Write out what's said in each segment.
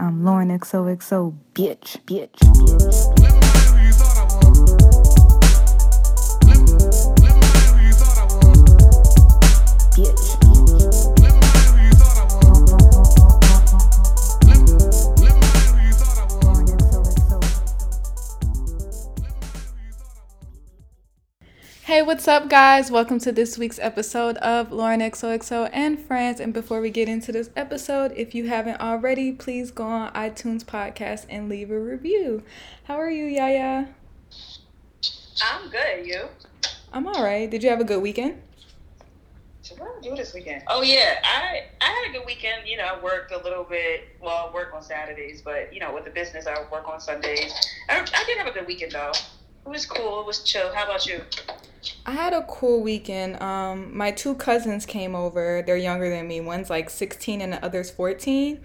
I'm Lauren XOXO, bitch, bitch, bitch. What's up, guys? Welcome to this week's episode of Lauren XOXO and Friends. And before we get into this episode, if you haven't already, please go on iTunes Podcast and leave a review. How are you, Yaya? I'm good. You? I'm all right. Did you have a good weekend? So what did I do this weekend? Oh yeah, I I had a good weekend. You know, I worked a little bit. Well, I work on Saturdays, but you know, with the business, I work on Sundays. I, I did have a good weekend though. It was cool. It was chill. How about you? I had a cool weekend. Um, my two cousins came over. They're younger than me. One's like 16 and the other's 14.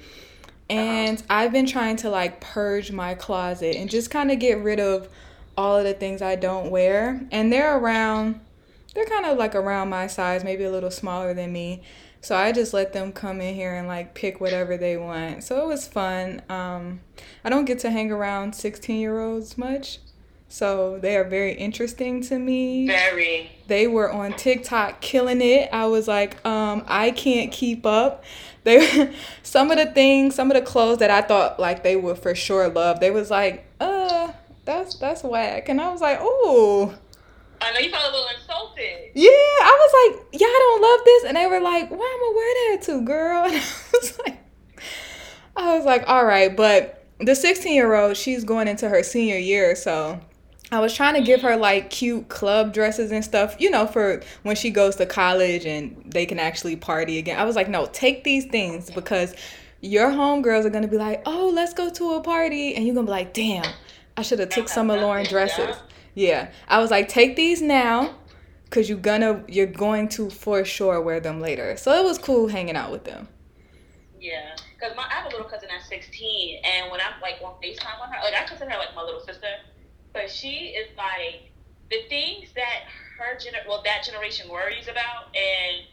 And I've been trying to like purge my closet and just kind of get rid of all of the things I don't wear. And they're around, they're kind of like around my size, maybe a little smaller than me. So I just let them come in here and like pick whatever they want. So it was fun. Um, I don't get to hang around 16 year olds much. So they are very interesting to me. Very. They were on TikTok killing it. I was like, um, I can't keep up. They some of the things, some of the clothes that I thought like they would for sure love. They was like, uh, that's that's whack. And I was like, oh. I know you felt a little insulted. Yeah, I was like, y'all don't love this, and they were like, why am I wear that to, girl? And I was like, I was like, all right, but the 16 year old, she's going into her senior year, so I was trying to give her like cute club dresses and stuff, you know, for when she goes to college and they can actually party again. I was like, no, take these things because your homegirls are gonna be like, oh, let's go to a party, and you're gonna be like, damn, I should have took some of Lauren dresses. Yeah, I was like, take these now, cause you're gonna, you're going to for sure wear them later. So it was cool hanging out with them. Yeah, because my I have a little cousin that's 16, and when I'm like on Facetime with her, like I consider her like my little sister, but she is like the things that her gener well that generation worries about, and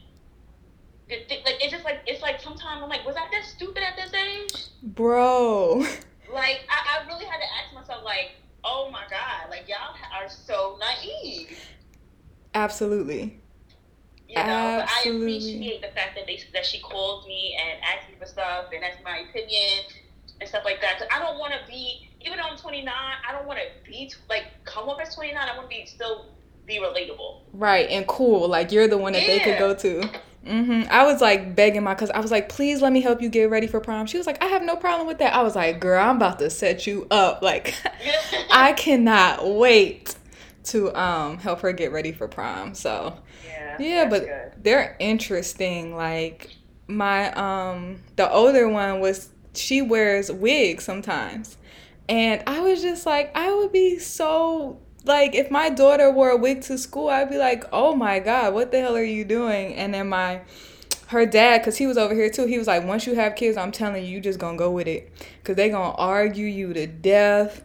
the th- like it's just like it's like sometimes I'm like, was I that stupid at this age? Bro. Like I, I really had to ask myself like, oh my god, like y'all are so naive. Absolutely. You know, but I appreciate the fact that they that she called me and asked me for stuff and asked my opinion and stuff like that. 'Cause I don't want to be, even though I'm 29, I don't want to be t- like come up as 29. I want to be still be relatable. Right, and cool. Like you're the one that they could go to. hmm I was like begging my cousin. I was like, please let me help you get ready for prom. She was like, I have no problem with that. I was like, girl, I'm about to set you up. Like, I cannot wait to um help her get ready for prom. So yeah, yeah, but good. they're interesting. Like my um the older one was she wears wigs sometimes. And I was just like, I would be so like if my daughter wore a wig to school, I'd be like, "Oh my god, what the hell are you doing?" And then my her dad, cause he was over here too, he was like, "Once you have kids, I'm telling you, you just gonna go with it, cause they gonna argue you to death."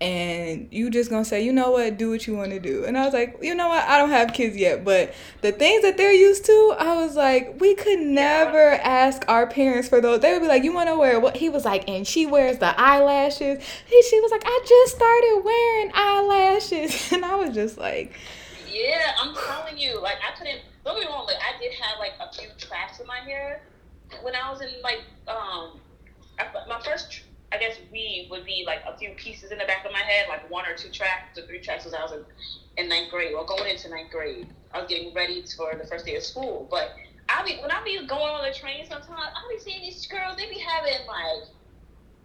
And you just gonna say, you know what, do what you want to do. And I was like, you know what, I don't have kids yet, but the things that they're used to, I was like, we could never ask our parents for those. They would be like, you want to wear what? He was like, and she wears the eyelashes. He, she was like, I just started wearing eyelashes, and I was just like, Yeah, I'm telling you, like I couldn't. Don't get me wrong, like I did have like a few tracks in my hair when I was in like um, my first. I guess we would be like a few pieces in the back of my head, like one or two tracks or three tracks. As I was in, in ninth grade or going into ninth grade, I was getting ready for the first day of school. But I be when I be going on the train, sometimes I be seeing these girls. They be having like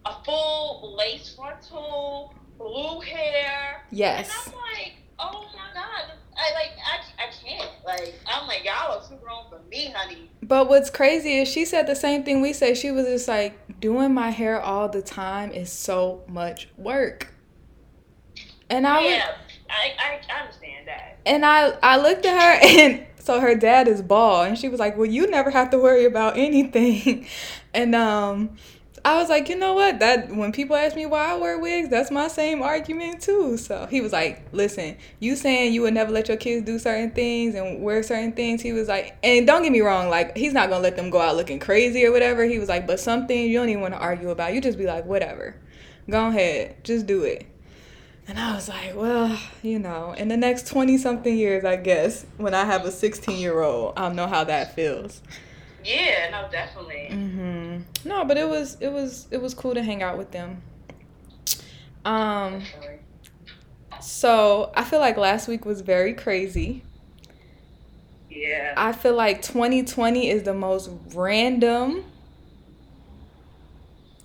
a full lace frontal, blue hair. yes. And I'm like, oh my god, I like I, I can't. Like I'm like y'all are too grown for me, honey. But what's crazy is she said the same thing we say. She was just like, doing my hair all the time is so much work. And I yeah, I, I I understand that. and I I looked at her and so her dad is bald and she was like, "Well, you never have to worry about anything." And um I was like, you know what? That when people ask me why I wear wigs, that's my same argument too. So he was like, listen, you saying you would never let your kids do certain things and wear certain things. He was like, and don't get me wrong, like he's not gonna let them go out looking crazy or whatever. He was like, but some things you don't even want to argue about. You just be like, whatever, go ahead, just do it. And I was like, well, you know, in the next 20 something years, I guess, when I have a 16 year old, I'll know how that feels. Yeah, no, definitely. Mm-hmm. No, but it was it was it was cool to hang out with them. Um Definitely. so I feel like last week was very crazy. Yeah. I feel like 2020 is the most random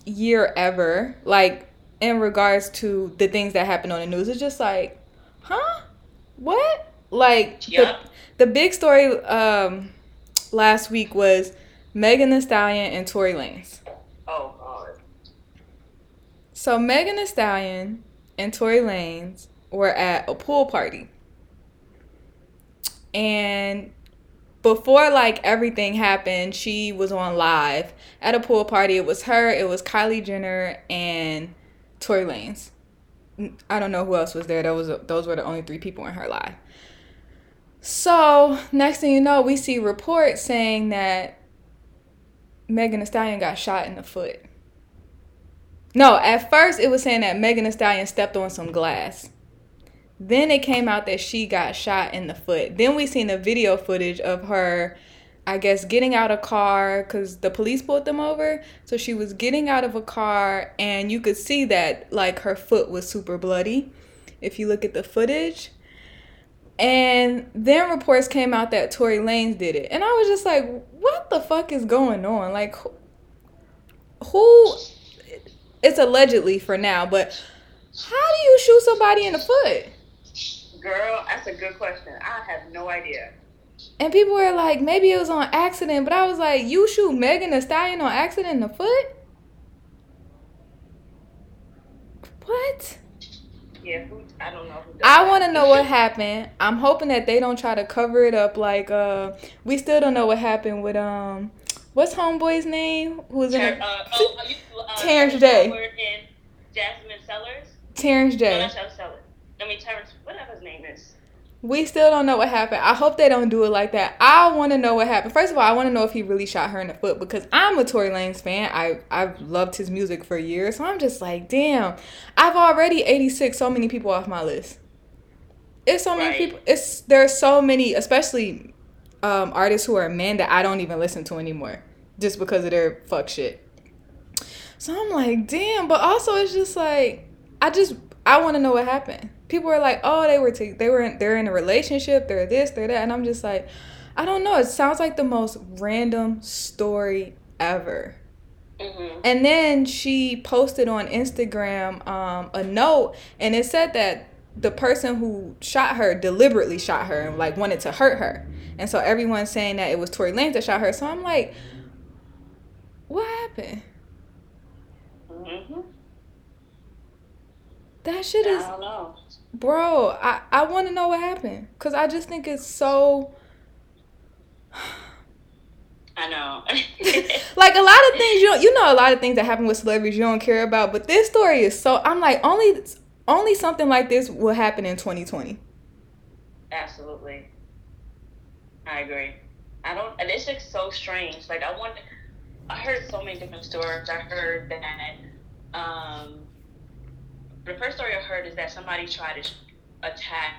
year ever. Like in regards to the things that happen on the news. It's just like, huh? What? Like Yep. the the big story um last week was Megan Thee Stallion and Tory Lanez. Oh God. So Megan Thee Stallion and Tory Lanez were at a pool party. And before like everything happened, she was on live at a pool party. It was her, it was Kylie Jenner and Tory Lanez. I don't know who else was there. Those those were the only three people in her live. So next thing you know, we see reports saying that Megan Thee Stallion got shot in the foot. No, at first it was saying that Megan Thee Stallion stepped on some glass. Then it came out that she got shot in the foot. Then we seen the video footage of her, I guess, getting out a car because the police pulled them over. So she was getting out of a car, and you could see that like her foot was super bloody. If you look at the footage. And then reports came out that Tory Lanez did it. And I was just like, what the fuck is going on? Like, who, who it's allegedly for now, but how do you shoot somebody in the foot? Girl, that's a good question. I have no idea. And people were like, maybe it was on accident, but I was like, you shoot Megan Thee Stallion on accident in the foot? What? Yeah, who? I don't know. Who I want to know what happened. I'm hoping that they don't try to cover it up like uh we still don't know what happened with um what's homeboy's name who was in Ter- uh, oh, uh, you, uh, Terrence J. Jasmine Sellers. Terrence No, J. Sellers. I mean Terrence, whatever his name is. We still don't know what happened. I hope they don't do it like that. I want to know what happened. First of all, I want to know if he really shot her in the foot because I'm a Tory Lanez fan. I I've loved his music for years. So I'm just like, damn. I've already 86 so many people off my list. It's so many Right. people. It's there's so many, especially um, artists who are men that I don't even listen to anymore, just because of their fuck shit. So I'm like, damn. But also, it's just like I just I want to know what happened. People are like, oh, they were t- they were in, they're in a relationship, they're this, they're that, and I'm just like, I don't know. It sounds like the most random story ever. Mm-hmm. And then she posted on Instagram um, a note, and it said that the person who shot her deliberately shot her and like wanted to hurt her. And so everyone's saying that it was Tory Lanez that shot her. So I'm like, what happened? Mm-hmm. That shit I is, don't know. bro. I I want to know what happened because I just think it's so. I know. like a lot of things you don't, you know a lot of things that happen with celebrities you don't care about, but this story is so I'm like only only something like this will happen in 2020. Absolutely. I agree. I don't, and it's just so strange. Like, I want, I heard so many different stories. I heard that, um, the first story I heard is that somebody tried to attack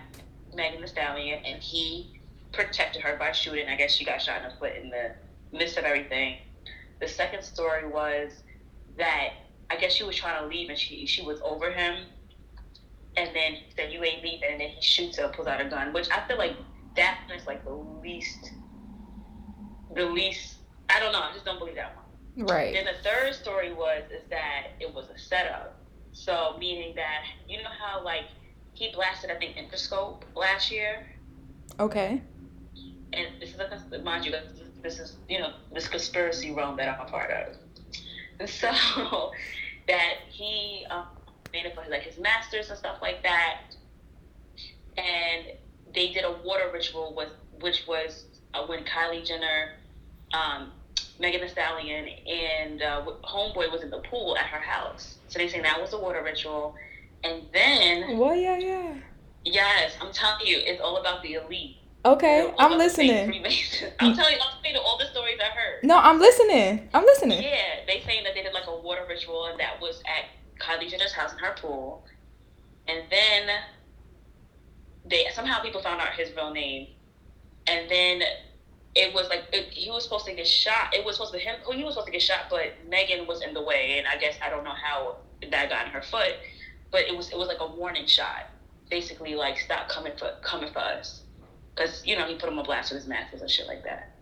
Megan Thee Stallion and he protected her by shooting. I guess she got shot in the foot in the midst of everything. The second story was that I guess she was trying to leave and she, she was over him and then he said you ain't leaving and then he shoots her pulls out a gun which i feel like that is like the least the least i don't know i just don't believe that one Right. then the third story was is that it was a setup so meaning that you know how like he blasted i think interscope last year Okay. and this is a mind you this is you know this conspiracy realm that i'm a part of and so that he um, made it for like his masters and stuff like that and they did a water ritual with which was uh, when kylie jenner um, Megan Thee Stallion and uh, Homeboy was in the pool at her house. So they saying that was a water ritual. And then, Well, yeah, yeah. yes, I'm telling you, it's all about the elite. Okay, I'm the listening. I'm telling you, I'm telling you all the stories I heard. No, I'm listening. I'm listening. Yeah, they saying that they did like a water ritual and that was at Kylie Jenner's house in her pool. And then they somehow people found out his real name. And then it was like it, he was supposed to get shot. It was supposed to him. Oh, he was supposed to get shot, but Megan was in the way, and I guess I don't know how that got in her foot. But it was it was like a warning shot, basically like stop coming for coming for us, because you know he put him on blast with his masters and shit like that.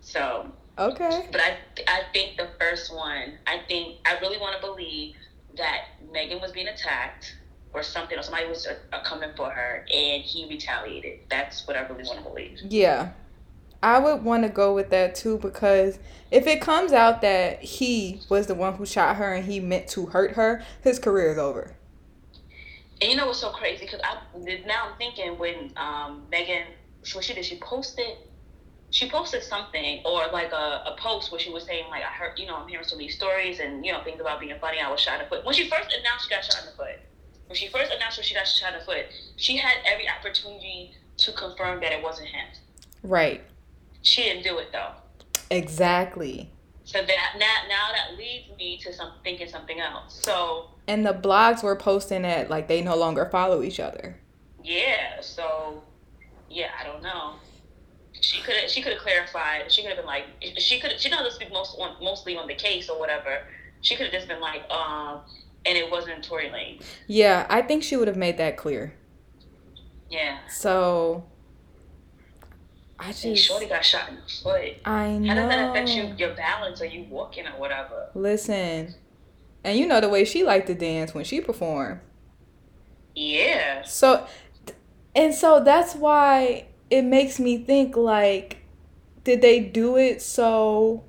So Okay. but I, I think the first one, I think I really want to believe that Megan was being attacked or something, or somebody was uh, uh, coming for her, and he retaliated. That's what I really want to believe. Yeah. I would want to go with that too because if it comes out that he was the one who shot her and he meant to hurt her, his career is over. And you know what's so crazy? Because I now I'm thinking when um, Megan, what she did, she posted, she posted something or like a, a post where she was saying like I heard, you know, I'm hearing so many stories and you know things about being funny. I was shot in the foot. When she first announced she got shot in the foot, when she first announced that she got shot in the foot, she had every opportunity to confirm that it wasn't him. Right. She didn't do it though. Exactly. So that now now that leads me to some thinking something else. So And the blogs were posting that like they no longer follow each other. yeah, so yeah, I don't know. She could she could have clarified. She could have been like she could she doesn't speak most on, mostly on the case or whatever. She could have just been like um, and it wasn't Tory Lane. Yeah, I think she would have made that clear. Yeah, So I and just Shorty got shot in the foot. I know. How does that affect you your balance or you walking or whatever? Listen. And you know the way she liked to dance when she performed. Yeah, So, and so that's why it makes me think like, did they do it so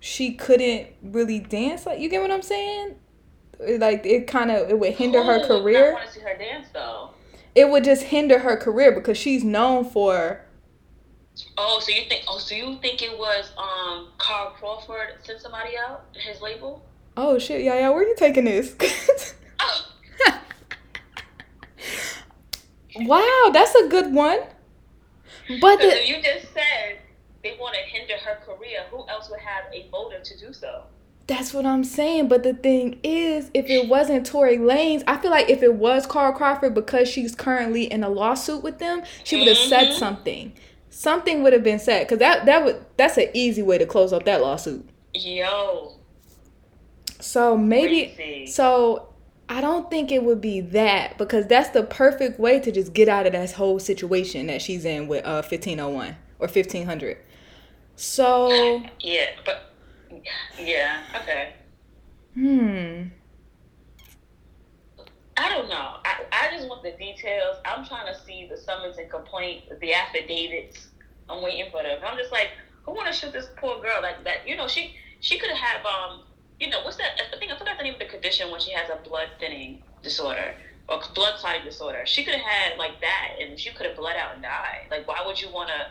she couldn't really dance? Like, you get what I'm saying? Like, it kind of it would hinder her I career. want to see her dance though. It would just hinder her career because she's known for. Oh, so you think? Oh, so you think it was um Carl Crawford sent somebody out his label? Oh shit, yeah, yeah. Where are you taking this? Oh, wow, that's a good one. But the, you just said they want to hinder her career, who else would have a motive to do so? That's what I'm saying. But the thing is, if it wasn't Tory Lanez, I feel like if it was Carl Crawford, because she's currently in a lawsuit with them, she would have said Mhm. something. Something would have been said, because that that would that's an easy way to close up that lawsuit. Yo, So maybe crazy. so I don't think it would be that because that's the perfect way to just get out of that whole situation that she's in with uh 1501 or 1500. So, yeah, but yeah, okay. hmm. I don't know. I, I just want the details. I'm trying to see the summons and complaint, the affidavits. I'm waiting for them. I'm just like, who want to shoot this poor girl like that? You know, she she could have um, you know, what's that? I think I forgot the name of the condition when she has a blood thinning disorder or blood clotting disorder. She could have had like that, and she could have bled out and died. Like, why would you want to,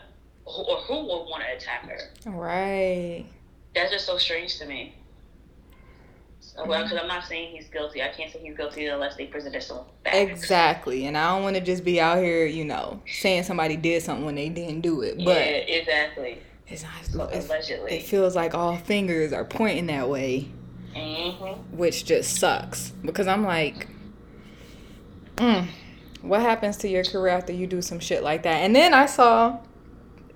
or who would want to attack her? Right. That's just so strange to me. So, well, because I'm not saying he's guilty. I can't say he's guilty unless they presented some facts. Exactly. And I don't want to just be out here, you know, saying somebody did something when they didn't do it. But yeah, exactly. it's not, it's, Allegedly. it feels like all fingers are pointing that way, Mm-hmm. which just sucks. Because I'm like, mm, what happens to your career after you do some shit like that? And then I saw,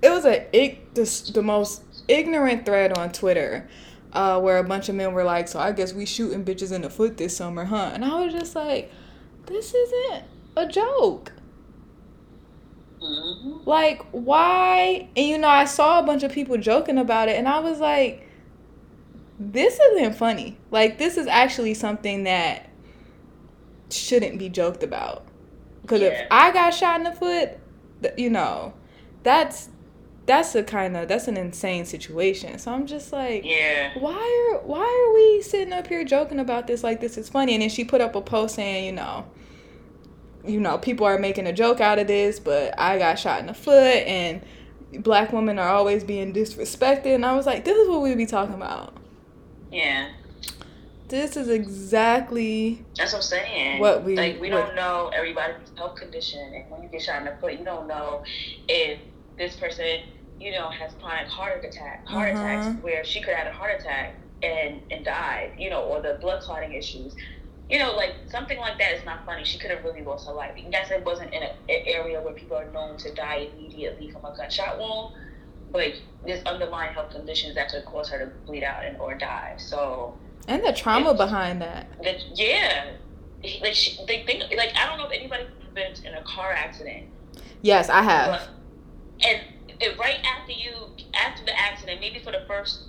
it was a ig- the, the most ignorant thread on Twitter. Uh, where a bunch of men were like, "So I guess we shooting bitches in the foot this summer, huh?" And I was just like, "This isn't a joke." Mm-hmm. Like, why? And you know, I saw a bunch of people joking about it, and I was like, this isn't funny. Like, this is actually something that shouldn't be joked about. Because if I got shot in the foot, you know, that's that's a kind of that's an insane situation. So I'm just like, Yeah. why are why are we sitting up here joking about this like this is funny? And then she put up a post saying, you know, you know, people are making a joke out of this, but I got shot in the foot and black women are always being disrespected, and I was like, this is what we'd be talking about. Yeah. This is exactly That's what I'm saying. What we- like we what- don't know everybody's health condition, and when you get shot in the foot, you don't know if this person, you know, has chronic heart attack, heart Uh-huh. attacks, where she could have had a heart attack and and died, you know, or the blood clotting issues. You know, like something like that is not funny. She could have really lost her life. Yes, it wasn't in a- an area where people are known to die immediately from a gunshot wound, but there's underlying health conditions that could cause her to bleed out and or die. So and the trauma behind that. that yeah, like she, they think like I don't know if anybody's been in a car accident, Yes, I have. but and it, right after you after the accident, maybe for the first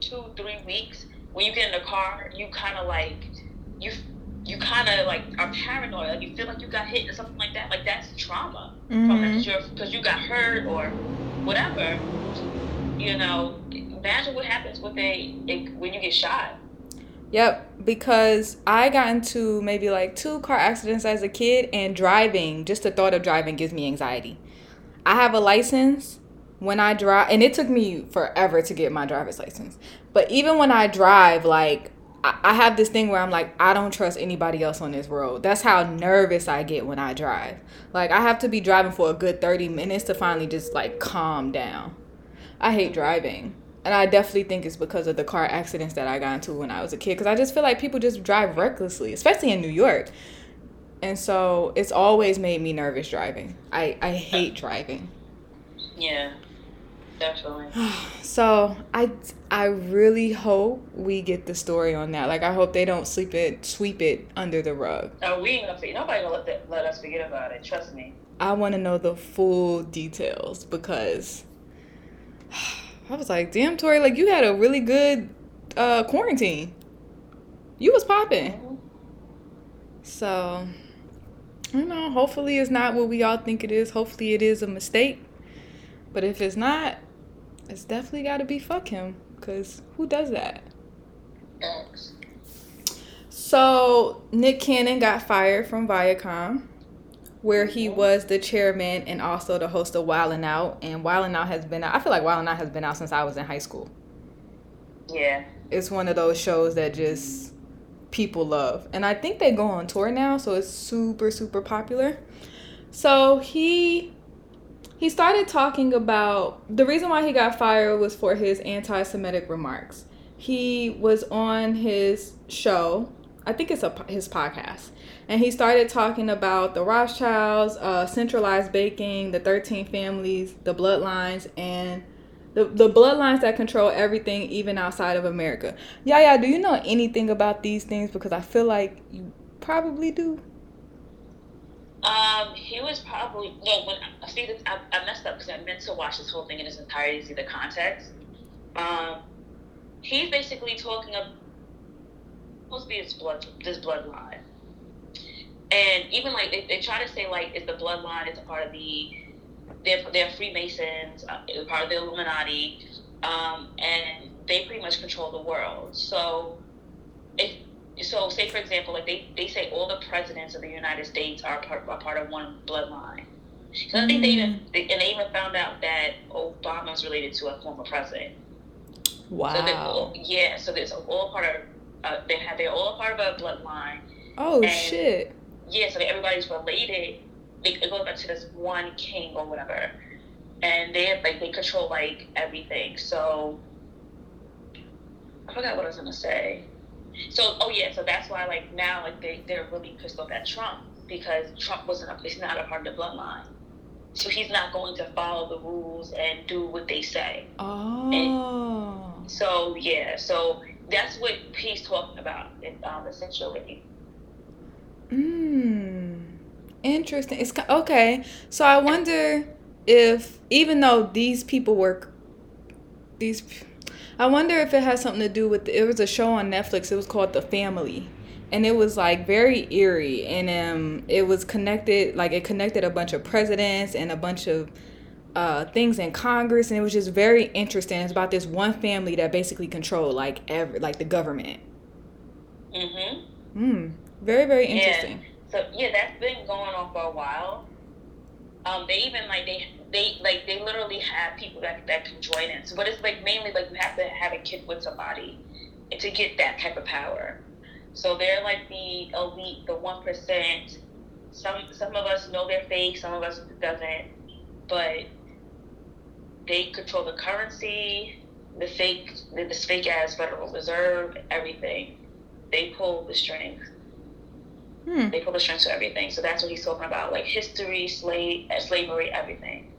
two three weeks, when you get in the car, you kind of like you you kind of like are paranoid, like you feel like you got hit or something like that. Like that's trauma from Mhm. that because you got hurt or whatever. You know, imagine what happens with a, a when you get shot. Yep, because I got into maybe like two car accidents as a kid, and driving, just the thought of driving gives me anxiety. I have a license when I drive, and it took me forever to get my driver's license. But even when I drive, like, I, have this thing where I'm like, I don't trust anybody else on this road. That's how nervous I get when I drive. Like, I have to be driving for a good 30 minutes to finally just like calm down. I hate driving. And I definitely think it's because of the car accidents that I got into when I was a kid. Because I just feel like people just drive recklessly, especially in New York. And so it's always made me nervous driving. I, I hate driving. Yeah, definitely. So I I really hope we get the story on that. Like I hope they don't sleep it sweep it under the rug. Oh, we ain't gonna forget. Nobody gonna let, that, let us forget about it. Trust me. I want to know the full details because I was like, damn, Tory, like you had a really good uh, quarantine. You was popping. So, you know, hopefully it's not what we all think it is. Hopefully it is a mistake. But if it's not, it's definitely got to be fuck him. Because who does that? Thanks. So, Nick Cannon got fired from Viacom, where he mm-hmm. was the chairman and also the host of Wild 'N Out. And Wild 'N Out has been out, I feel like Wild 'N Out has been out since I was in high school. Yeah. It's one of those shows that just people love. And I think they go on tour now, so it's super, super popular. So he he started talking about the reason why he got fired was for his anti-Semitic remarks. He was on his show, I think it's a his podcast, and he started talking about the Rothschilds, uh, centralized banking, the thirteen families, the bloodlines, and the, the bloodlines that control everything, even outside of America. Yeah, yeah. Do you know anything about these things? Because I feel like you probably do. Um, he was probably no. When see this, I, I messed up because I meant to watch this whole thing in its entirety to see the context. Um, he's basically talking about supposed to be this blood this bloodline, and even like they, they try to say like it's the bloodline is a part of the they're they're Freemasons, uh, part of the Illuminati, um, and they pretty much control the world. So if so say for example like they, they say all the presidents of the united states are part, are part of one bloodline so i think they even they, and they even found out that obama is related to a former president Wow. so they're all, yeah so it's all part of uh, they have they're all part of a bloodline oh and- shit. yeah so everybody's related they, it goes back to this one king or whatever. And they like they control like everything. So i forgot what i was gonna say. So oh yeah so that's why like now like they, they're really pissed off at trump because trump wasn't a, he's not a part of the bloodline. So he's not going to follow the rules and do what they say. Oh. so yeah so that's what he's talking about um, essentially. Mm. Interesting. It's okay. So I wonder if even though these people were these I wonder if it has something to do with it was a show on Netflix. It was called The Family. And it was like very eerie and um it was connected like it connected a bunch of presidents and a bunch of uh, things in Congress and it was just very interesting. It's about this one family that basically controlled like every like the government. mm-hmm Mm. Very very Yeah. So yeah, that's been going on for a while. Um, they even like they they like they literally have people that that can join in. So, but it's like mainly like you have to have a kid with somebody to get that type of power. So they're like the elite, the one percent. Some some of us know they're fake, some of us doesn't, but they control the currency, the fake, the fake ass Federal Reserve, everything. They pull the strings. Hmm. They pull the strings to everything. So that's what he's talking about, like history, slave, slavery, everything.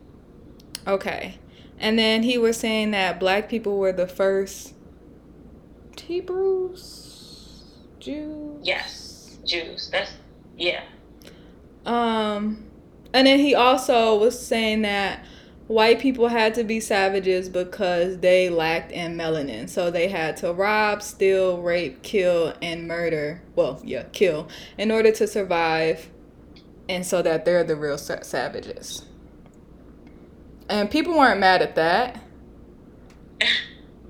Okay. And then he was saying that black people were the first Hebrews, Jews. Yes, Jews. That's yeah. Um, and then he also was saying that white people had to be savages because they lacked in melanin. So they had to rob, steal, rape, kill, and murder. Well, yeah, kill in order to survive. And so that they're the real savages. And people weren't mad at that.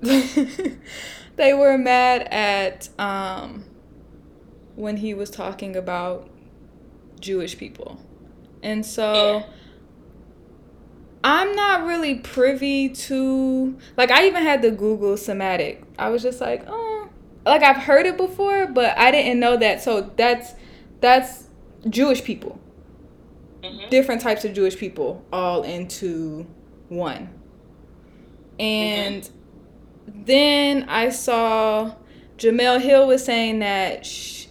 they were mad at um, when he was talking about Jewish people. And so Yeah. I'm not really privy to like I even had to Google Semitic. I was just like, oh like I've heard it before, but I didn't know that. So that's that's Jewish people. hmm Different types of Jewish people all into one. And then I saw Jemele Hill was saying that sh-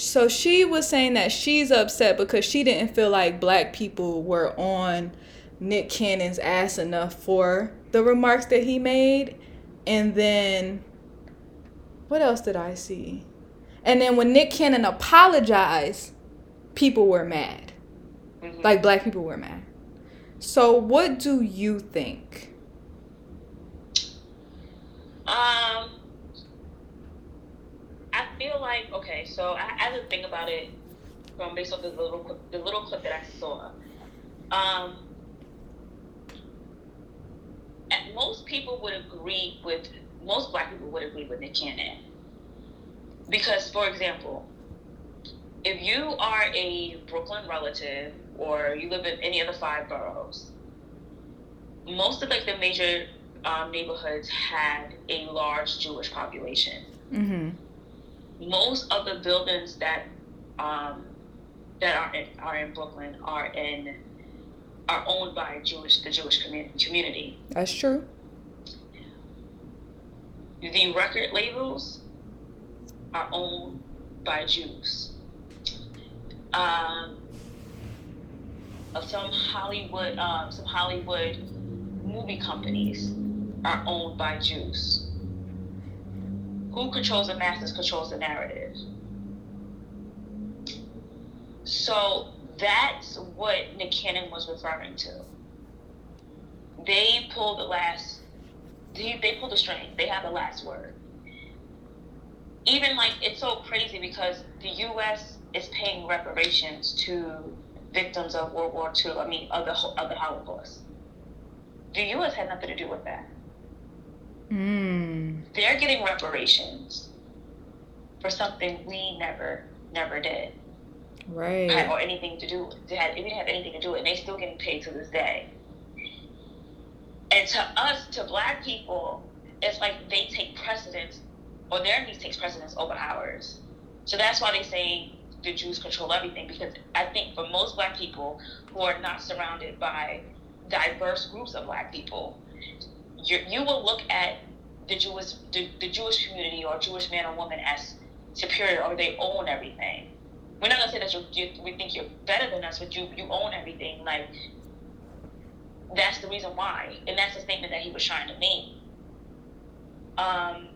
so she was saying that she's upset because she didn't feel like black people were on Nick Cannon's ass enough for the remarks that he made. And then what else did I see? And then when Nick Cannon apologized, people were mad. hmm Like black people were mad. So what do you think? Um, feel like okay. So I, I to think about it from based off the little the little clip that I saw. Um, most people would agree with most black people would agree with Nick Cannon because, for example, if you are a Brooklyn relative or you live in any of the five boroughs, most of like the major um, neighborhoods had a large Jewish population. Mm-hmm. Most of the buildings that um, that are in, are in Brooklyn are in are owned by Jewish the Jewish community. That's true. The record labels are owned by Jews. Um, some Hollywood um, some Hollywood movie companies are owned by Jews. Who controls the masses controls the narrative. So that's what Nick Cannon was referring to. They pull the last, they, pulled the string. They have the last word. Even like, it's so crazy because the U.S. is paying reparations to victims of World War II, I mean, of the, of the Holocaust. The U.S. had nothing to do with that. Mm. They're getting reparations for something we never, never did. had, Right. or anything to do they had we didn't have anything to do with it and they still getting paid to this day and to us to black people it's like they take precedence or their needs takes precedence over ours so that's why they say the jews control everything because i think for most black people who are not surrounded by diverse groups of black people you, you will look at the jewish the, the jewish community or jewish man or woman as superior or they own everything we're not gonna say that you, you we think you're better than us, but you you own everything. Like that's the reason why, and that's the statement that he was trying to make. Um,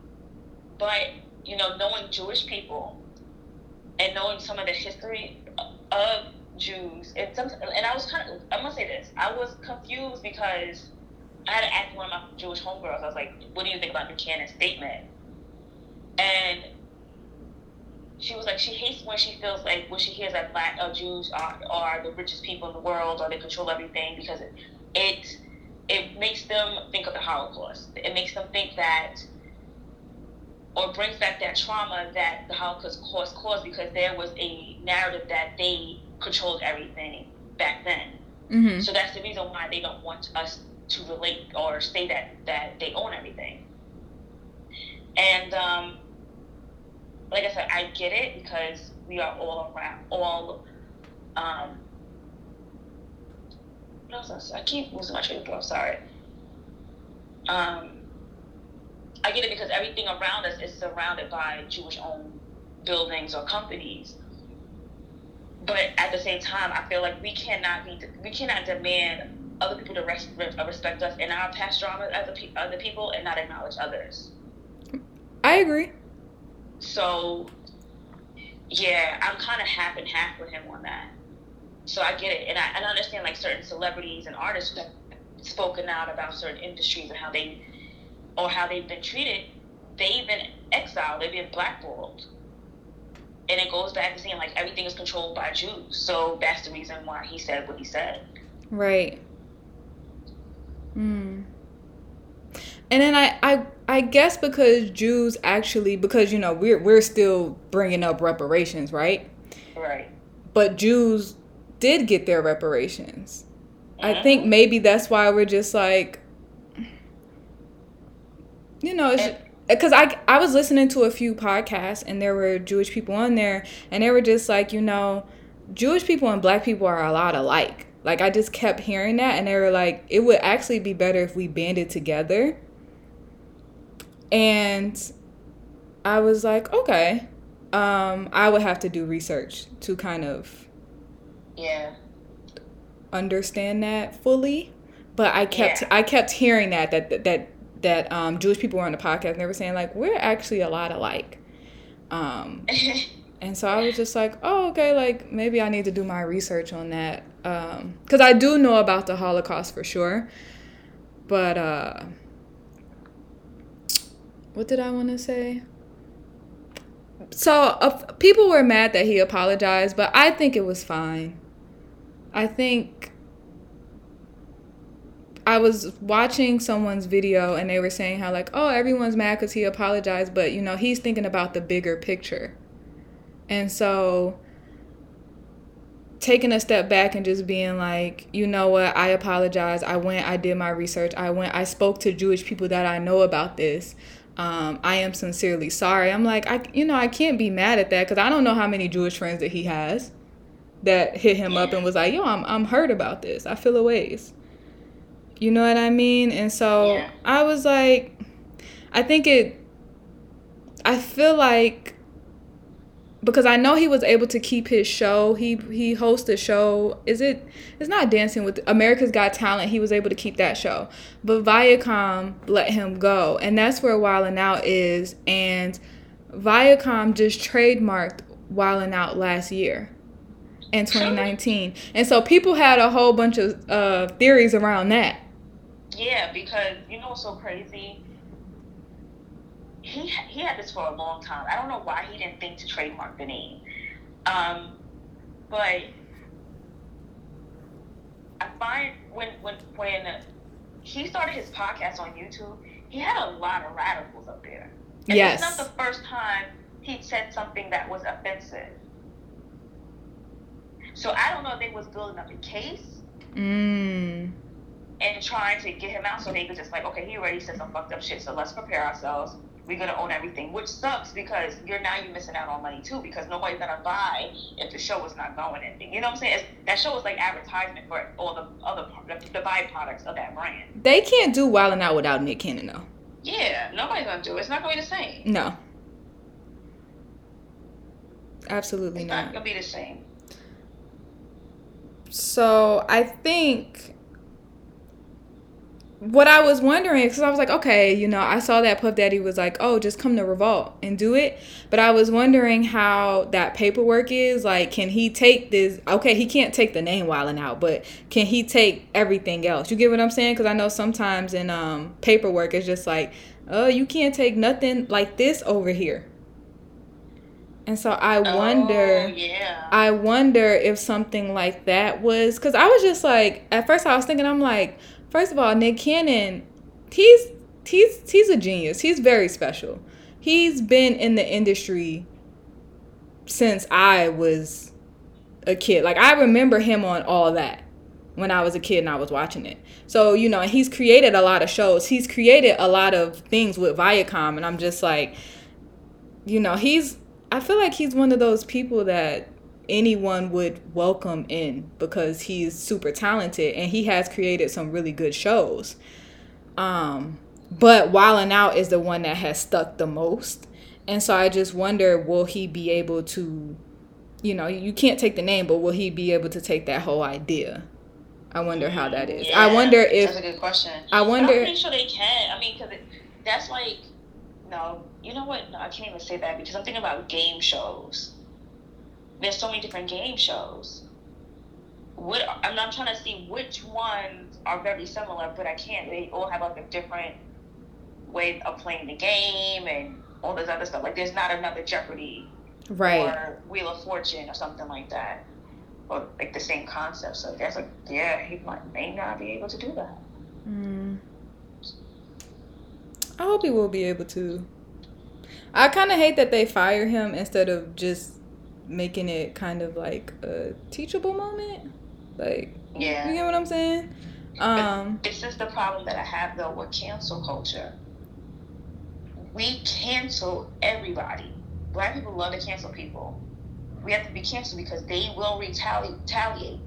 but you know, knowing Jewish people and knowing some of the history of Jews, and some, and I was kind of I'm gonna say this, I was confused because I had to ask one of my Jewish homegirls. I was like, "What do you think about Nick Cannon's statement?" And she was like she hates when she feels like when she hears that black uh, Jews are, are the richest people in the world or they control everything because it, it it makes them think of the Holocaust. It makes them think that or brings back that trauma that the Holocaust caused caused because there was a narrative that they controlled everything back then. Mm-hmm. So that's the reason why they don't want us to relate or say that that they own everything. And um, like I said, I get it because we are all around, all. Um, what else? I, I keep losing my train of thought. Sorry. Um, I get it because everything around us is surrounded by Jewish-owned buildings or companies. But at the same time, I feel like we cannot be we cannot demand other people to res- respect us in our past dramas as pe- other people and not acknowledge others. I agree. So, yeah, I'm kind of half and half with him on that. So I get it, and I, and I understand like certain celebrities and artists who have spoken out about certain industries and how they or how they've been treated. They've been exiled. They've been blackballed. And it goes back to saying like everything is controlled by Jews. So that's the reason why he said what he said. Right. Hmm. And then I, I I guess because Jews actually because you know we're we're still bringing up reparations, right? Right. But Jews did get their reparations. I Mhm. think maybe that's why we're just like you know, because I I was listening to a few podcasts and there were Jewish people on there and they were just like, you know, Jewish people and black people are a lot alike. Like I just kept hearing that and they were like, it would actually be better if we banded together. And I was like, okay. Um, I would have to do research to kind of Yeah. understand that fully. But I kept Yeah. I kept hearing that that that that um, Jewish people were on the podcast and they were saying like we're actually a lot alike. Um, and so I was just like, oh okay, like maybe I need to do my research on that because I do know about the Holocaust for sure. But uh, what did I want to say? So uh, people were mad that he apologized, but I think it was fine. I think I was watching someone's video and they were saying how like, oh, everyone's mad because he apologized, but you know he's thinking about the bigger picture, and so taking a step back and just being like, you know what, I apologize. I went, I did my research. I went, I spoke to Jewish people that I know about this. Um, I am sincerely sorry. I'm like, I, you know, I can't be mad at that because I don't know how many Jewish friends that he has that hit him up and was like, yo, I'm, I'm hurt about this. I feel a ways. You know what I mean? And so Yeah. I was like, I think it, I feel like because I know he was able to keep his show. He he hosts a show. Is it? It's not Dancing with America's Got Talent. He was able to keep that show, but Viacom let him go, and that's where Wild 'N Out is. And Viacom just trademarked Wild 'N Out last year, in 2019, and so people had a whole bunch of uh, theories around that. Yeah, because you know what's so crazy? He he had this for a long time. I don't know why he didn't think to trademark the name. Um, but I find when when when he started his podcast on YouTube, he had a lot of radicals up there. And Yes. it's not the first time he said something that was offensive. So I don't know if they was building up a case Mm. and trying to get him out so they could just like, okay, he already said some fucked up shit, so let's prepare ourselves. We're gonna own everything, which sucks because you're now you're missing out on money too because nobody's gonna buy if the show is not going anything. You know what I'm saying? It's, that show is like advertisement for all the other the, the byproducts of that brand. They can't do Wild 'N Out without Nick Cannon though. Yeah, nobody's gonna do it. It's not gonna be the same. No. Absolutely It's not not. gonna be the same. So I think what I was wondering, because I was like, okay, you know, I saw that Puff Daddy was like, oh, just come to Revolt and do it. But I was wondering how that paperwork is. Like, can he take this? Okay, he can't take the name Wild 'N Out, but can he take everything else? You get what I'm saying? Because I know sometimes in um, paperwork, it's just like, oh, you can't take nothing like this over here. And so I wonder. Oh, yeah. I wonder if something like that was because I was just like at first I was thinking I'm like first of all Nick Cannon he's he's he's a genius he's very special he's been in the industry since I was a kid. Like I remember him on all that when I was a kid and I was watching it. So, you know, he's created a lot of shows. He's created a lot of things with Viacom and I'm just like you know, he's I feel like he's one of those people that anyone would welcome in because he's super talented and he has created some really good shows. Um but Wild 'N Out is the one that has stuck the most. And so I just wonder will he be able to you know, you can't take the name, but will he be able to take that whole idea? I wonder how that is. Yeah, I wonder if that's a good question. I But wonder- I'm pretty sure they can. I mean, because that's like no. You know what? No, I can't even say that because I'm thinking about game shows. There's so many different game shows. What I'm, I'm trying to see which ones are very similar, but I can't. They all have like a different way of playing the game and all this other stuff. Like there's not another Jeopardy right. or Wheel of Fortune or something like that, or like the same concept. So that's like, yeah, he might may not be able to do that. Mm. I hope he will be able to. I kind of hate that they fire him instead of just making it kind of like a teachable moment. Like, Yeah. you get what I'm saying? Um, This is the problem that I have though with cancel culture. We cancel everybody. Black people love to cancel people. We have to be canceled because they will retali- retaliate.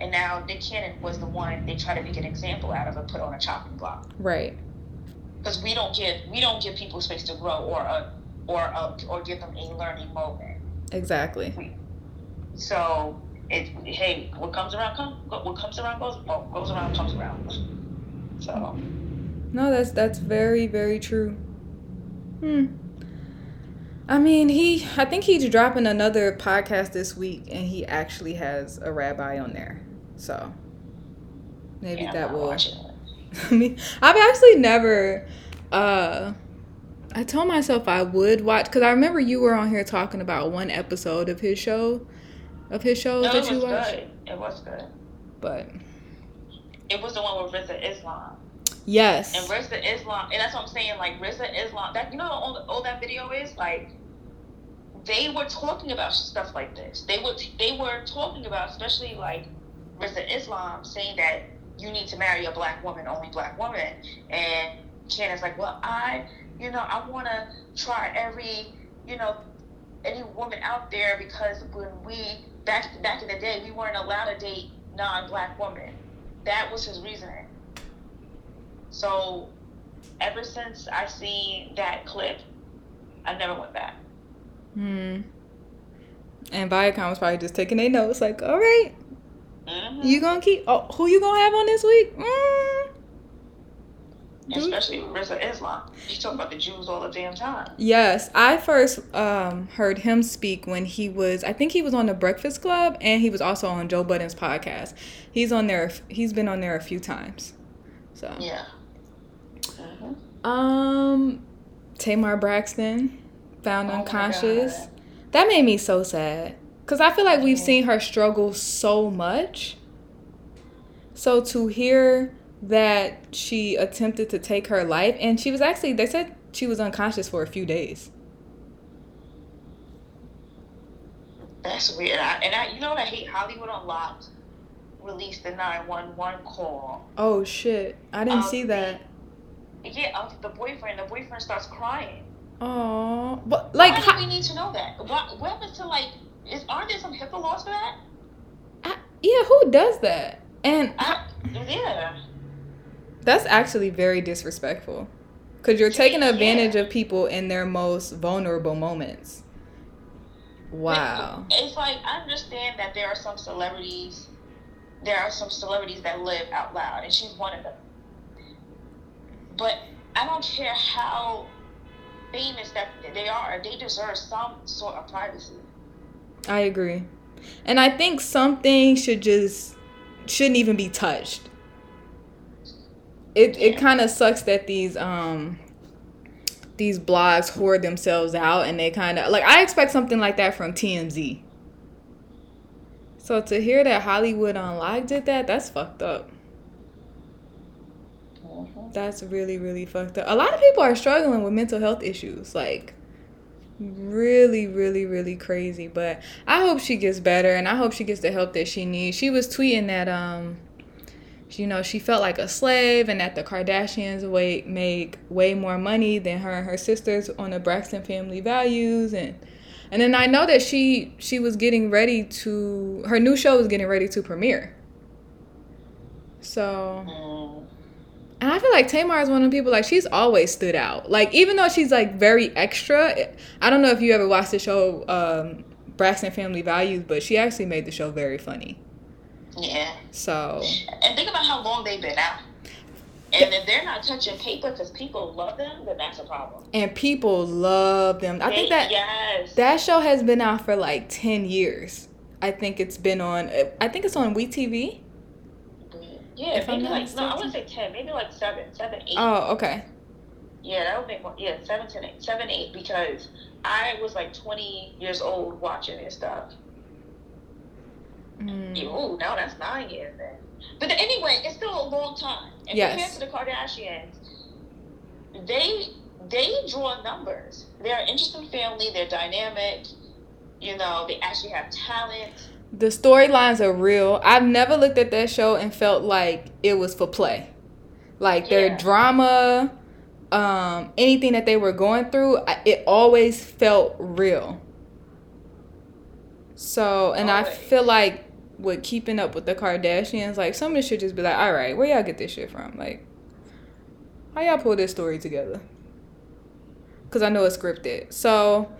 And now Nick Cannon was the one they try to make an example out of and put on a chopping block. right. because we don't give we don't give people space to grow or a or a, or give them a learning moment. Exactly. So it hey, what comes around come what comes around goes oh, goes around comes around. So No, that's that's very very true. Hmm. I mean, he. I think he's dropping another podcast this week, and he actually has a rabbi on there. So maybe yeah, that will. I mean, I've actually never. Uh, I told myself I would watch because I remember you were on here talking about one episode of his show, of his shows No, that it you was watched. good. It was good. But It was the one with Rizza Islam. yes, And Rizza Islam, and that's what I'm saying. Like Rizza Islam, that you know, all, all that video is like, they were talking about stuff like this. They would, they were talking about, especially like Rizza Islam, saying that you need to marry a black woman, only black woman. And Shannon's like, well, I, you know, I want to try every, you know, any woman out there because when we back back in the day, we weren't allowed to date non-black women. That was his reasoning. So, ever since I seen that clip, I never went back. Hmm. And Viacom was probably just taking their notes, like, all right, hmm you gonna keep? Oh, who you gonna have on this week? Mm. Especially Rizza Islam. He's talking about the Jews all the damn time. Yes, I first um, heard him speak when he was, I think he was on the Breakfast Club, and he was also on Joe Budden's podcast. He's on there. He's been on there a few times. So, Yeah. hmm um, Tamar Braxton found Oh unconscious. That made me so sad because I feel like we've seen her struggle so much. So to hear that she attempted to take her life, and she was actually, they said she was unconscious for a few days. That's weird. I, and I, you know what I hate? Hollywood Unlocked released the 911 call. Oh shit! I didn't Um, see that. Yeah, of the boyfriend. The boyfriend starts crying. Oh, but like, Why how, do we need to know that? What, what happens to like? Is aren't there some HIPAA laws for that? I- yeah, who does that? And I, yeah. That's actually very disrespectful, because you're taking Yeah. advantage of people in their most vulnerable moments. Wow. It's like I understand that there are some celebrities, there are some celebrities that live out loud, and she's one of them. But I don't care how famous that they are; they deserve some sort of privacy. I agree. And I think something should just shouldn't even be touched. It it kind of sucks that these um these blogs hoard themselves out and they kind of like I expect something like that from TMZ. So to hear that Hollywood Unlocked did that, that's fucked up. That's really really fucked up. A lot of people are struggling with mental health issues like really really really crazy but i hope she gets better and i hope she gets the help that she needs she was tweeting that um you know she felt like a slave and that the kardashians way, make way more money than her and her sisters on the braxton family values and and then i know that she she was getting ready to her new show was getting ready to premiere so and I feel like Tamar is one of the people like she's always stood out. Like even though she's like very extra, I don't know if you ever watched the show um, Braxton Family Values, but she actually made the show very funny. Yeah. So And think about how long they've been out. And if they're not touching paper because people love them, then that's a problem. and people love them. I think that yes. that show has been out for like ten years. I think it's been on. I think it's on WeTV. yeah, if maybe like no, I wouldn't say ten, maybe like seven, seven, eight. Oh, okay. Yeah, that would make more. Yeah, seven, ten, eight, seven, eight. Because I was like twenty years old watching this stuff. Mm. Ooh, now that's nine years then. But anyway, it's still a long time. And Yes. compared to the Kardashians, they they draw numbers. They're an interesting family. They're dynamic. You know, they actually have talent. The storylines are real. I've never looked at that show and felt like it was for play. Like their Yeah. drama, um, anything that they were going through, it always felt real. So, and I feel like with keeping up with the Kardashians, like some of this should just be like, all right, where y'all get this shit from? Like, how y'all pull this story together? Because I know it's scripted. So,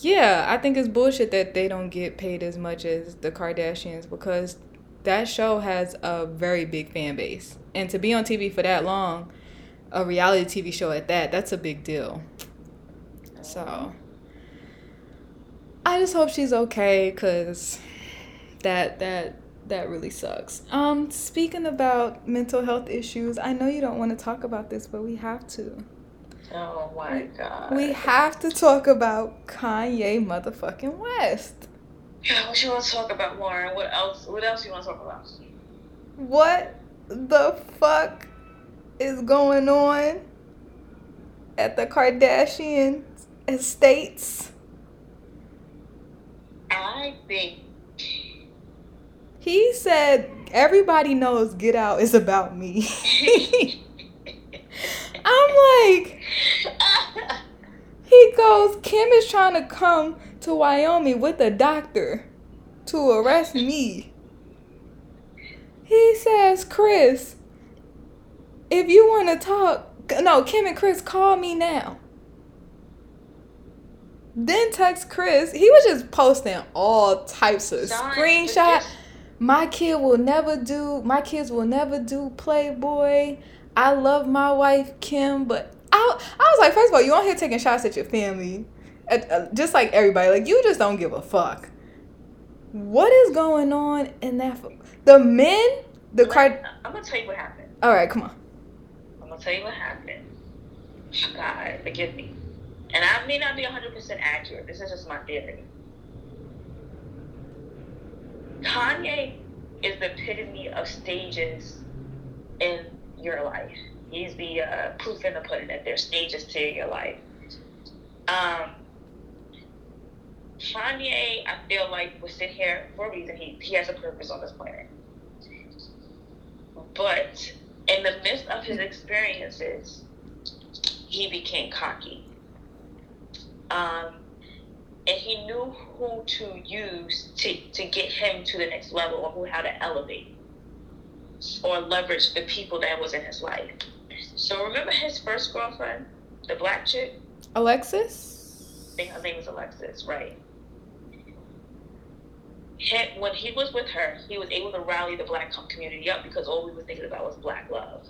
yeah, I think it's bullshit that they don't get paid as much as the Kardashians because that show has a very big fan base. And to be on TV for that long, a reality TV show at that, that's a big deal. So I just hope she's okay cuz that that that really sucks. Um speaking about mental health issues, I know you don't want to talk about this, but we have to. Oh my god. We have to talk about Kanye motherfucking West. Yeah, what you want to talk about, Lauren? What else? What else you want to talk about? What the fuck is going on at the Kardashian estates? I think. He said everybody knows Get Out is about me. I'm like, he goes, Kim is trying to come to Wyoming with a doctor to arrest me. He says, Kris, if you want to talk, no, Kim and Kris, call me now. Then text Kris. He was just posting all types of screenshots. My kid will never do. My kids will never do Playboy. I love my wife Kim, but I, I was like, first of all, you on here taking shots at your family, at, uh, just like everybody. Like you just don't give a fuck. What is going on in that? f- The men, the card. I'm gonna tell you what happened. All right, come on. I'm gonna tell you what happened. God, forgive me. And I may not be 100% accurate. This is just my theory. Kanye is the epitome of stages in your life. He's the uh, proof in the pudding that there's stages to your life. Um, Kanye, I feel like, was sitting here for a reason. He, he has a purpose on this planet. But in the midst of his experiences, he became cocky. Um, and he knew who to use to, to get him to the next level or who how to elevate or leverage the people that was in his life. So remember his first girlfriend, the black chick? Alexis. I think her name was Alexis, right? He- when he was with her, he was able to rally the black community up because all we were thinking about was black love.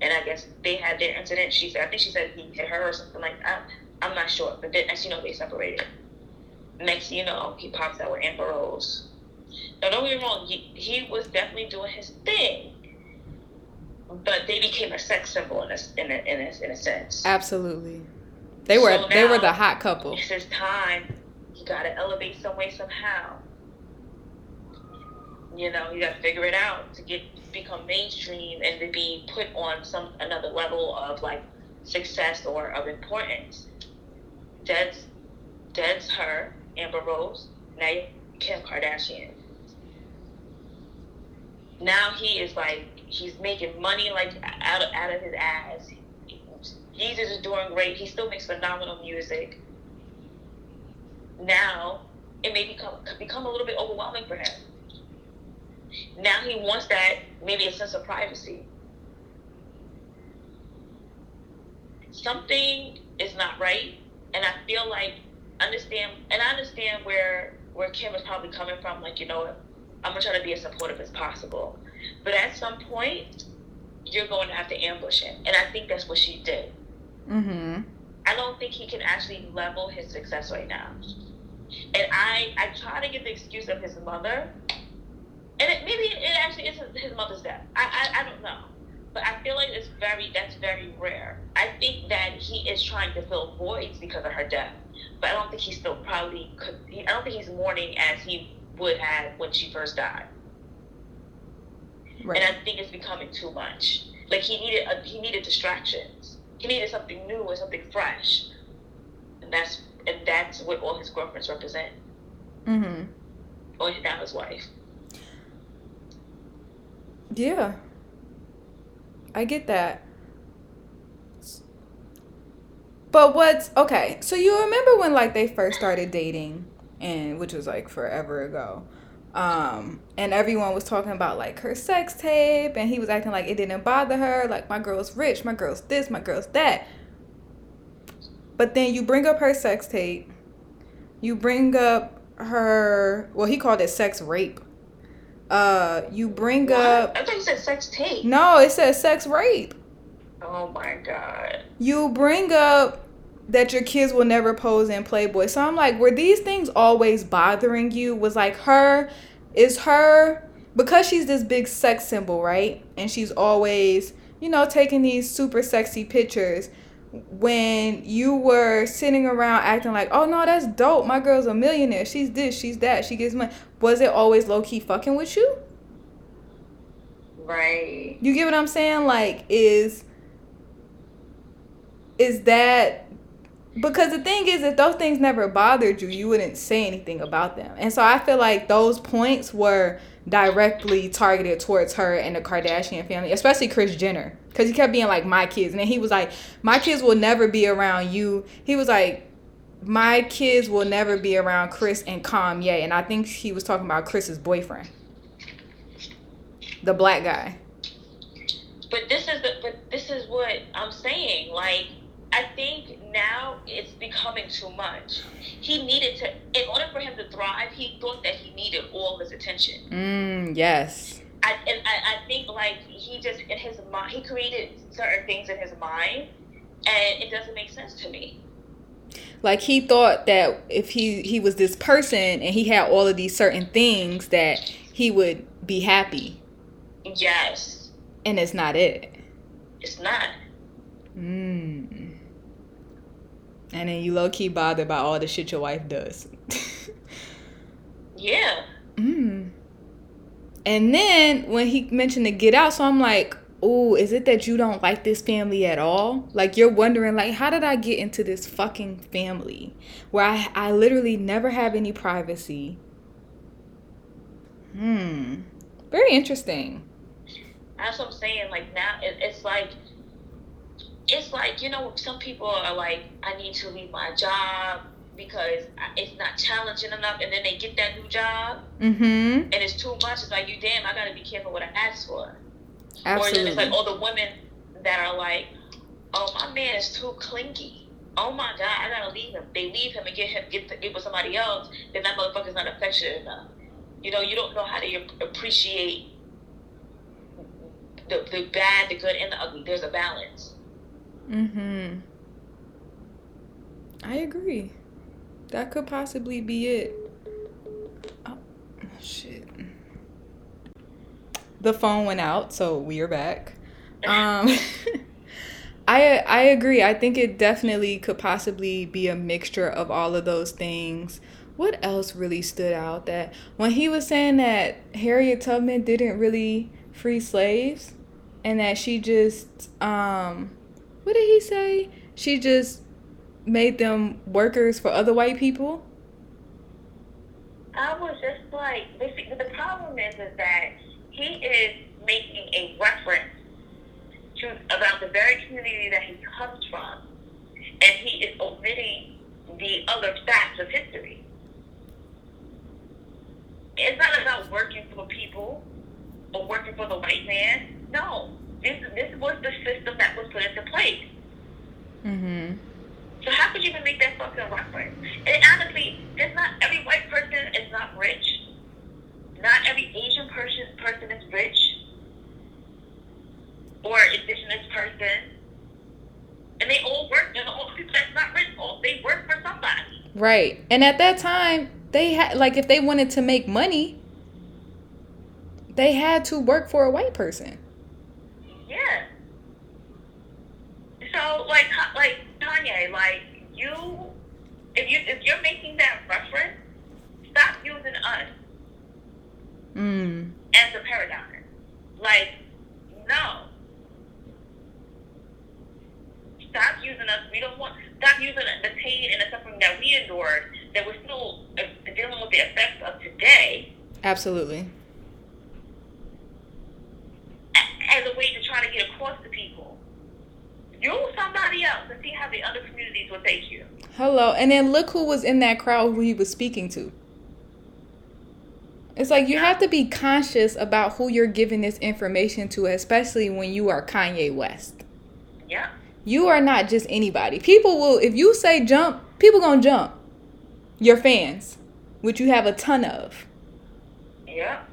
And I guess they had their incident. She said, I think she said he hit her or something like that. I'm not sure. But then thing you know, they separated. Next you know, he pops out with Amber Rose. Now, don't get me wrong, he, he was definitely doing his thing. But they became a sex symbol in a, in a, in a, in a sense. Absolutely. They were So they were the hot couple. It's his time. You gotta elevate some way somehow. You know, you gotta figure it out to get become mainstream and to be put on some another level of like success or of importance. That's That's her, Amber Rose. Now Kim Kardashian. Now he is like he's making money like out of, out of his ass. Jesus is doing great. He still makes phenomenal music. Now it may become become a little bit overwhelming for him. Now he wants that maybe a sense of privacy. Something is not right, and I feel like understand, and I understand where where Kim is probably coming from. Like you know, I'm gonna try to be as supportive as possible, but at some point, you're going to have to ambush him, and I think that's what she did. Mm-hmm. I don't think he can actually level his success right now. And I, I try to get the excuse of his mother, and it, maybe it actually isn't his mother's death. I, I, I don't know, but I feel like it's very that's very rare. I think that he is trying to fill voids because of her death, but I don't think he's still probably could. I don't think he's mourning as he would have when she first died. Right. And I think it's becoming too much. Like he needed a, he needed distractions. He needed something new and something fresh, and that's and that's what all his girlfriends represent. mm-hmm. Or now his wife. Yeah. I get that. But what's okay, so you remember when like they first started dating and which was like forever ago. Um and everyone was talking about like her sex tape and he was acting like it didn't bother her, like my girl's rich, my girl's this, my girl's that. But then you bring up her sex tape. You bring up her well, he called it sex rape. Uh you bring up I thought you said sex tape. no, it says sex rape. Oh my god. You bring up that your kids will never pose in Playboy. So I'm like, were these things always bothering you? Was like her, is her, because she's this big sex symbol, right? And she's always, you know, taking these super sexy pictures. When you were sitting around acting like, oh no, that's dope. My girl's a millionaire. She's this, she's that. She gets money. Was it always low key fucking with you? Right. You get what I'm saying? Like, is is that because the thing is if those things never bothered you, you wouldn't say anything about them. And so I feel like those points were directly targeted towards her and the Kardashian family, especially Kris Jenner. Because he kept being like, my kids. And then he was like, my kids will never be around you. He was like, my kids will never be around Kris and Kanye. And I think he was talking about Kris's boyfriend, the black guy. But this is the but this is what I'm saying. Like I think now it's becoming too much. He needed to in order for him to thrive, he thought that he needed all his attention. Mm, yes. I and I, I think like he just in his mind he created certain things in his mind and it doesn't make sense to me. Like he thought that if he he was this person and he had all of these certain things that he would be happy, Yes. and it's not it. It's not. Mm. And then you low key bothered by all the shit your wife does. Yeah. mm. And then when he mentioned to get out, so I'm like, oh, is it that you don't like this family at all? Like you're wondering, like, how did I get into this fucking family where I I literally never have any privacy? Hmm. Very interesting. That's what I'm saying. Like now, it, it's like, it's like you know, some people are like, I need to leave my job because it's not challenging enough, and then they get that new job, Mm-hmm. and it's too much. It's like, you damn, I gotta be careful what I ask for. Absolutely. Or then it's like all the women that are like, oh, my man is too clingy. Oh my God, I gotta leave him. They leave him and get him get get with somebody else. Then that motherfucker's not affectionate enough. You know, you don't know how to appreciate the the bad, the good, and the ugly. There's a balance. Mm-hmm. I agree. That could possibly be it. Oh, shit. The phone went out, so we are back. Um, I I agree. I think it definitely could possibly be a mixture of all of those things. What else really stood out that when he was saying that Harriet Tubman didn't really free slaves and that she just um what did he say? She just made them workers for other white people? I was just like, the, the problem is, is that he is making a reference to about the very community that he comes from, and he is omitting the other facts of history. It's not about working for people or working for the white man. No, this this was the system that was put into place. Mm-hmm. So how could you even make that fucking reference? And honestly, it's not every white person is not rich. Not every Asian person person is rich. Or indigenous person. And they all work, you know, all people that's not rich, all, they work for somebody. Right. And at that time, they had like if they wanted to make money, they had to work for a white person. Yeah. So like like Kanye, like you if you if you're making that reference, stop using us Mm. as a paradigm. Like, no. Stop using us. We don't want. Stop using the pain and the suffering that we endured. That we're still uh, dealing with the effects of today Absolutely. as a way to try to get across to people. Use somebody else and see how the other communities will take you. Hello. And then look who was in that crowd who he was speaking to. It's like you have to be conscious about who you're giving this information to, especially when you are Kanye West. Yeah. You are not just anybody. People will if you say jump, people going to jump. Your fans, which you have a ton of. Yeah.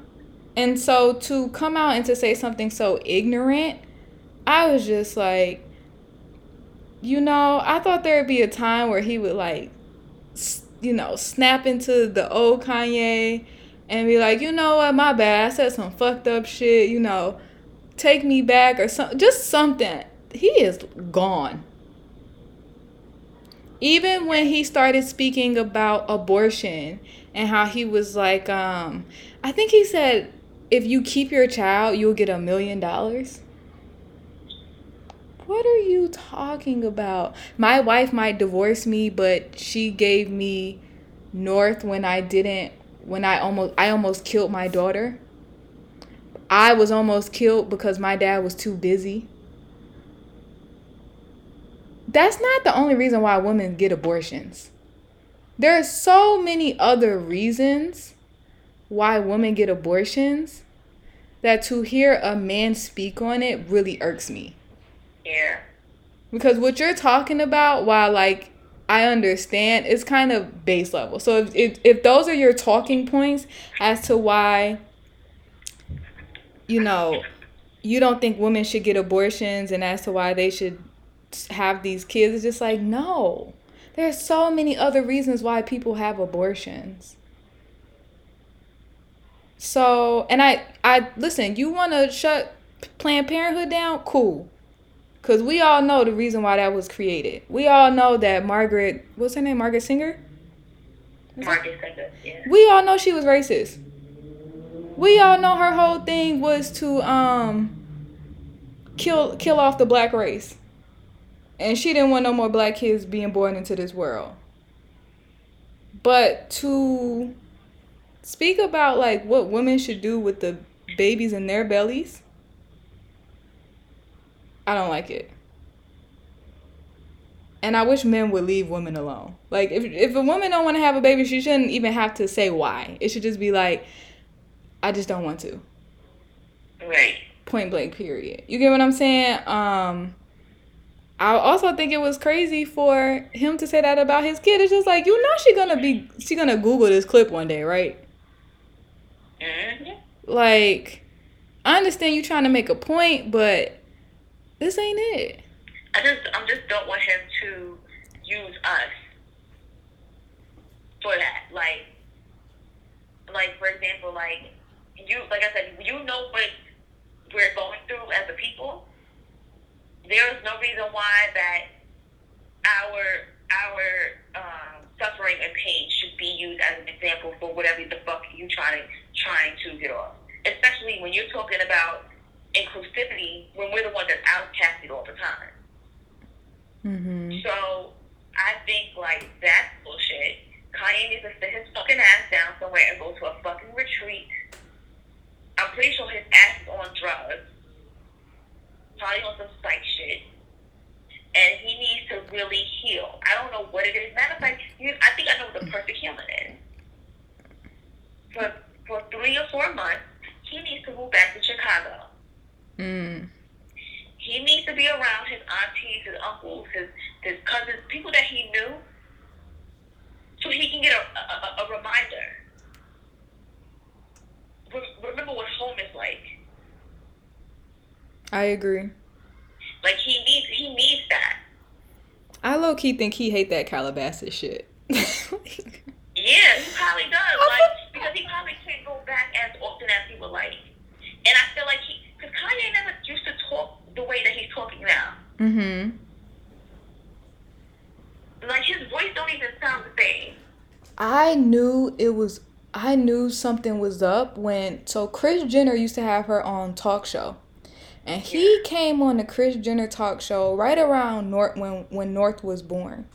And so to come out and to say something so ignorant, I was just like, you know, I thought there would be a time where he would like, you know, snap into the old Kanye and be like, you know what, my bad, I said some fucked up shit, you know, take me back or something, just something. He is gone. Even when he started speaking about abortion and how he was like, um, I think he said, if you keep your child, you'll get a million dollars. What are you talking about? My wife might divorce me, but she gave me North when I didn't when I almost I almost killed my daughter. I was almost killed because my dad was too busy. That's not the only reason why women get abortions. There are so many other reasons why women get abortions that to hear a man speak on it really irks me. Yeah. Because what you're talking about, while like I understand, it's kind of base level. So if, if if those are your talking points as to why you know you don't think women should get abortions and as to why they should have these kids, it's just like no. There's so many other reasons why people have abortions. So, and I, I listen. You want to shut Planned Parenthood down? Cool, cause we all know the reason why that was created. We all know that Margaret, what's her name, Margaret Sanger. Marcus Singer. Yeah. We all know she was racist. We all know her whole thing was to um kill kill off the black race. And she didn't want no more black kids being born into this world. But to speak about like what women should do with the babies in their bellies, I don't like it. And I wish men would leave women alone. Like if if a woman don't want to have a baby, she shouldn't even have to say why. It should just be like, I just don't want to. Right. Point blank. Period. You get what I'm saying? Um, I also think it was crazy for him to say that about his kid. It's just like you know she gonna be she gonna Google this clip one day, right? hmm Like, I understand you trying to make a point, but this ain't it. I just, I just don't want him to use us for that. Like, like for example, like you, like I said, you know what we're going through as a people. There is no reason why that our our um, suffering and pain should be used as an example for whatever the fuck you trying trying to get off. Especially when you're talking about inclusivity, when we're the ones that's outcasted all the time. Mm-hmm. So I think like that's bullshit. Kanye needs to sit his fucking ass down somewhere and go to a fucking retreat. I'm pretty sure his ass is on drugs. Probably on some psych shit. And he needs to really heal. I don't know what it is. Matter of fact, I think I know what the perfect healing is. For for three or four months, he needs to move back to Chicago. Mm. He needs to be around his aunties, his uncles, his his cousins, people that he knew, so he can get a a, a, reminder. Re- remember what home is like. I agree. Like he needs he needs that. I low key think he hate that Calabasas shit. Yeah, he probably does. Like because he probably can't go back as often as he would like. And I feel like he, because Kanye never used to talk the way that he's talking now. mhm. Like his voice don't even sound the same. I knew it was I knew something was up when so Kris Jenner used to have her on talk show. And he came on the Kris Jenner talk show right around North when when North was born.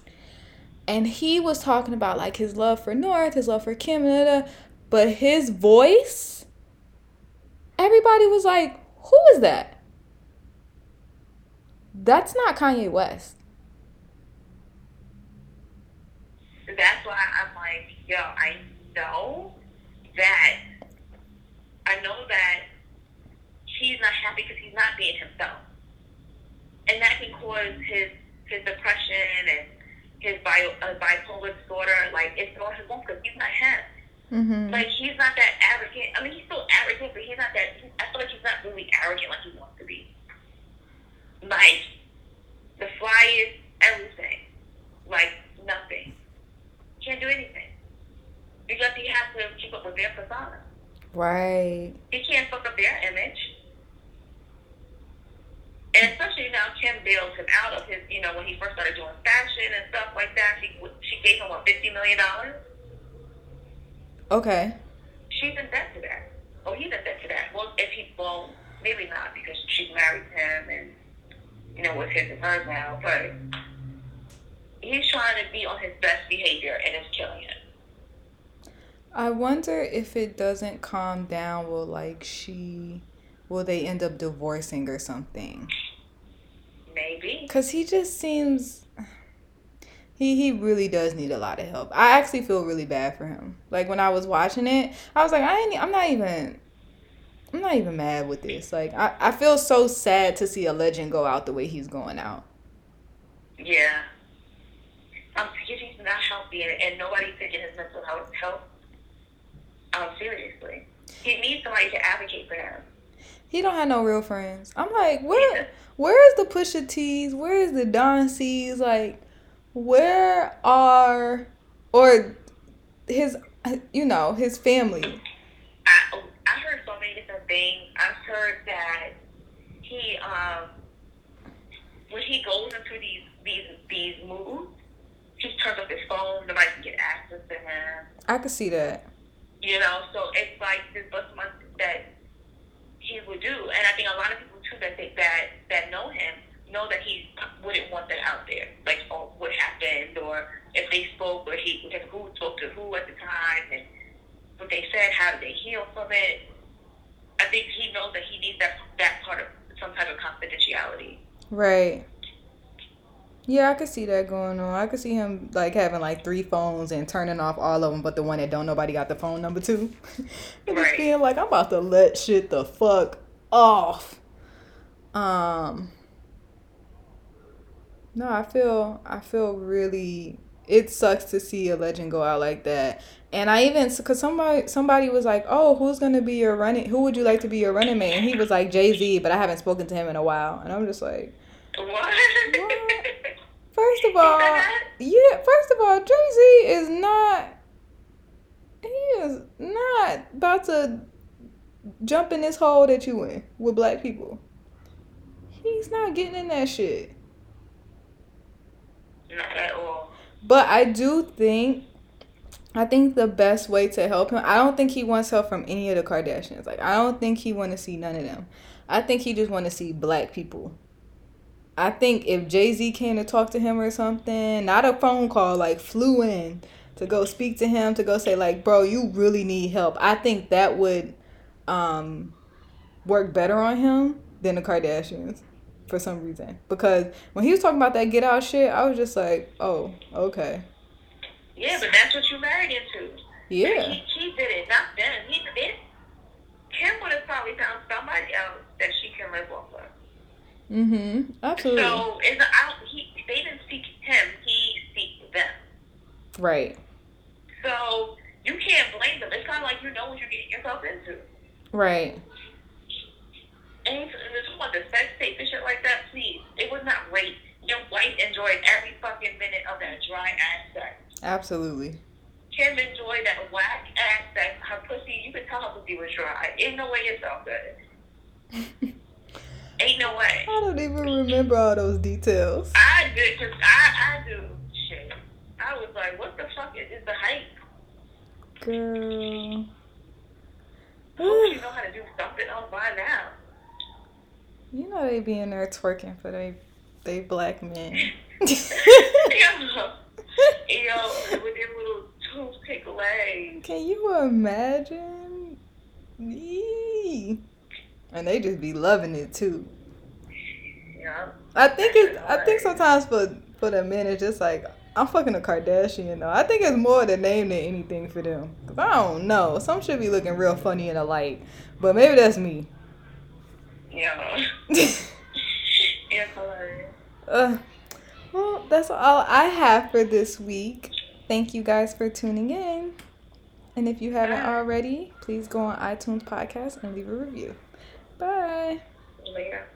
And he was talking about like his love for North, his love for Kim, da, da, da. but his voice everybody was like, "Who is that?" That's not Kanye West. That's why I'm like, yo, I know that I know that he's not happy because he's not being himself, and that can cause his his depression and his bio, uh, bipolar disorder. Like it's all his own because he's not him. Mhm. Like he's not that arrogant. I mean, he's still arrogant, but he's not that. I feel like he's not really arrogant like he wants to be. Like the flyest, everything. Like nothing. Can't do anything because he has to keep up with their persona. Right. He can't fuck up their image. And especially now, Kim bailed him out of his, you know, when he first started doing fashion and stuff like that. She she gave him what fifty million dollars. Okay. She's in debt to that. Oh, he's in debt to that. Well, if he, well, maybe not because she's married him and, you know, what's his and hers now. But he's trying to be on his best behavior and it's killing him. I wonder if it doesn't calm down, will like she will they end up divorcing or something? Maybe. Cause he just seems he he really does need a lot of help. I actually feel really bad for him. Like when I was watching it, I was like, I ain't I'm not even I'm not even mad with this. Like I, I feel so sad to see a legend go out the way he's going out. Yeah. Um, because he's not healthy and, and nobody's taking his mental health health um, seriously. He needs somebody to advocate for him. He don't have no real friends. I'm like, where where is the Pusha T's? Where is the Don C's? Like, where are or his you know his family? I I heard so many different things. I've heard that he um when he goes into these these these moods, he turns off his phone. Nobody can get access to him. I could see that. You know, so it's like this bust month that he would do, and I think a lot of people too that think that that know him know that he wouldn't want that out there, like what happened, or if they spoke, or he who spoke to who at the time, and what they said, how did they heal from it. I think he knows that he needs that that part of some type of confidentiality. Right. Yeah, I could see that going on. I could see him like having like three phones and turning off all of them, but the one that don't nobody got the phone number to. and just Right. being like, I'm about to let shit the fuck off. Um. No, I feel I feel really. It sucks to see a legend go out like that. And I even because somebody somebody was like, "Oh, who's gonna be your running? Who would you like to be your running mate?" And he was like Jay Z, but I haven't spoken to him in a while. And I'm just like, What? First of all, yeah. First of all, Jay Z is not. He is not about to jump in this hole that you in with black people. He's not getting in that shit. Not at all. But I do think, I think the best way to help him. I don't think he wants help from any of the Kardashians. Like I don't think he want to see none of them. I think he just want to see black people. I think if Jay Z came to talk to him or something, not a phone call, like flew in to go speak to him, to go say like, bro, you really need help. I think that would um, work better on him than the Kardashians for some reason. Because when he was talking about that get out shit, I was just like, oh, okay. Yeah, but that's what you married into. Yeah. He, he did it, not them. He did. Kim would have probably found somebody else that she can live off of. Mhm. Absolutely. So it's out. He they didn't seek him. He seeked them. right. So you can't blame them. It's kind of like you know what you're getting yourself into. Right. You want the sex tape and shit like that, please. It was not rape. Your wife enjoyed every fucking minute of that dry ass sex. Absolutely. Kim enjoyed that whack ass sex. Her pussy, you could tell her pussy was dry. Ain't no way it felt good. Ain't no way. I don't even remember all those details. I did, cause I, I do shit. I was like, what the fuck is, is the hype? Girl. Hope you know how to do something else by now. You know they be in there twerking for they they black men. yo, yo, with their little toothpick legs. Can you imagine? Yee. And they just be loving it too. Yeah. I think it's I think sometimes for for the men it's just like I'm fucking a Kardashian though. I think it's more the name than anything for them. Cause I don't know. Some should be looking real funny in the light. But maybe that's me. Yeah. It's hilarious. Uh, well, that's all I have for this week. Thank you guys for tuning in. And if you haven't already, please go on iTunes podcast and leave a review. Bye. Later.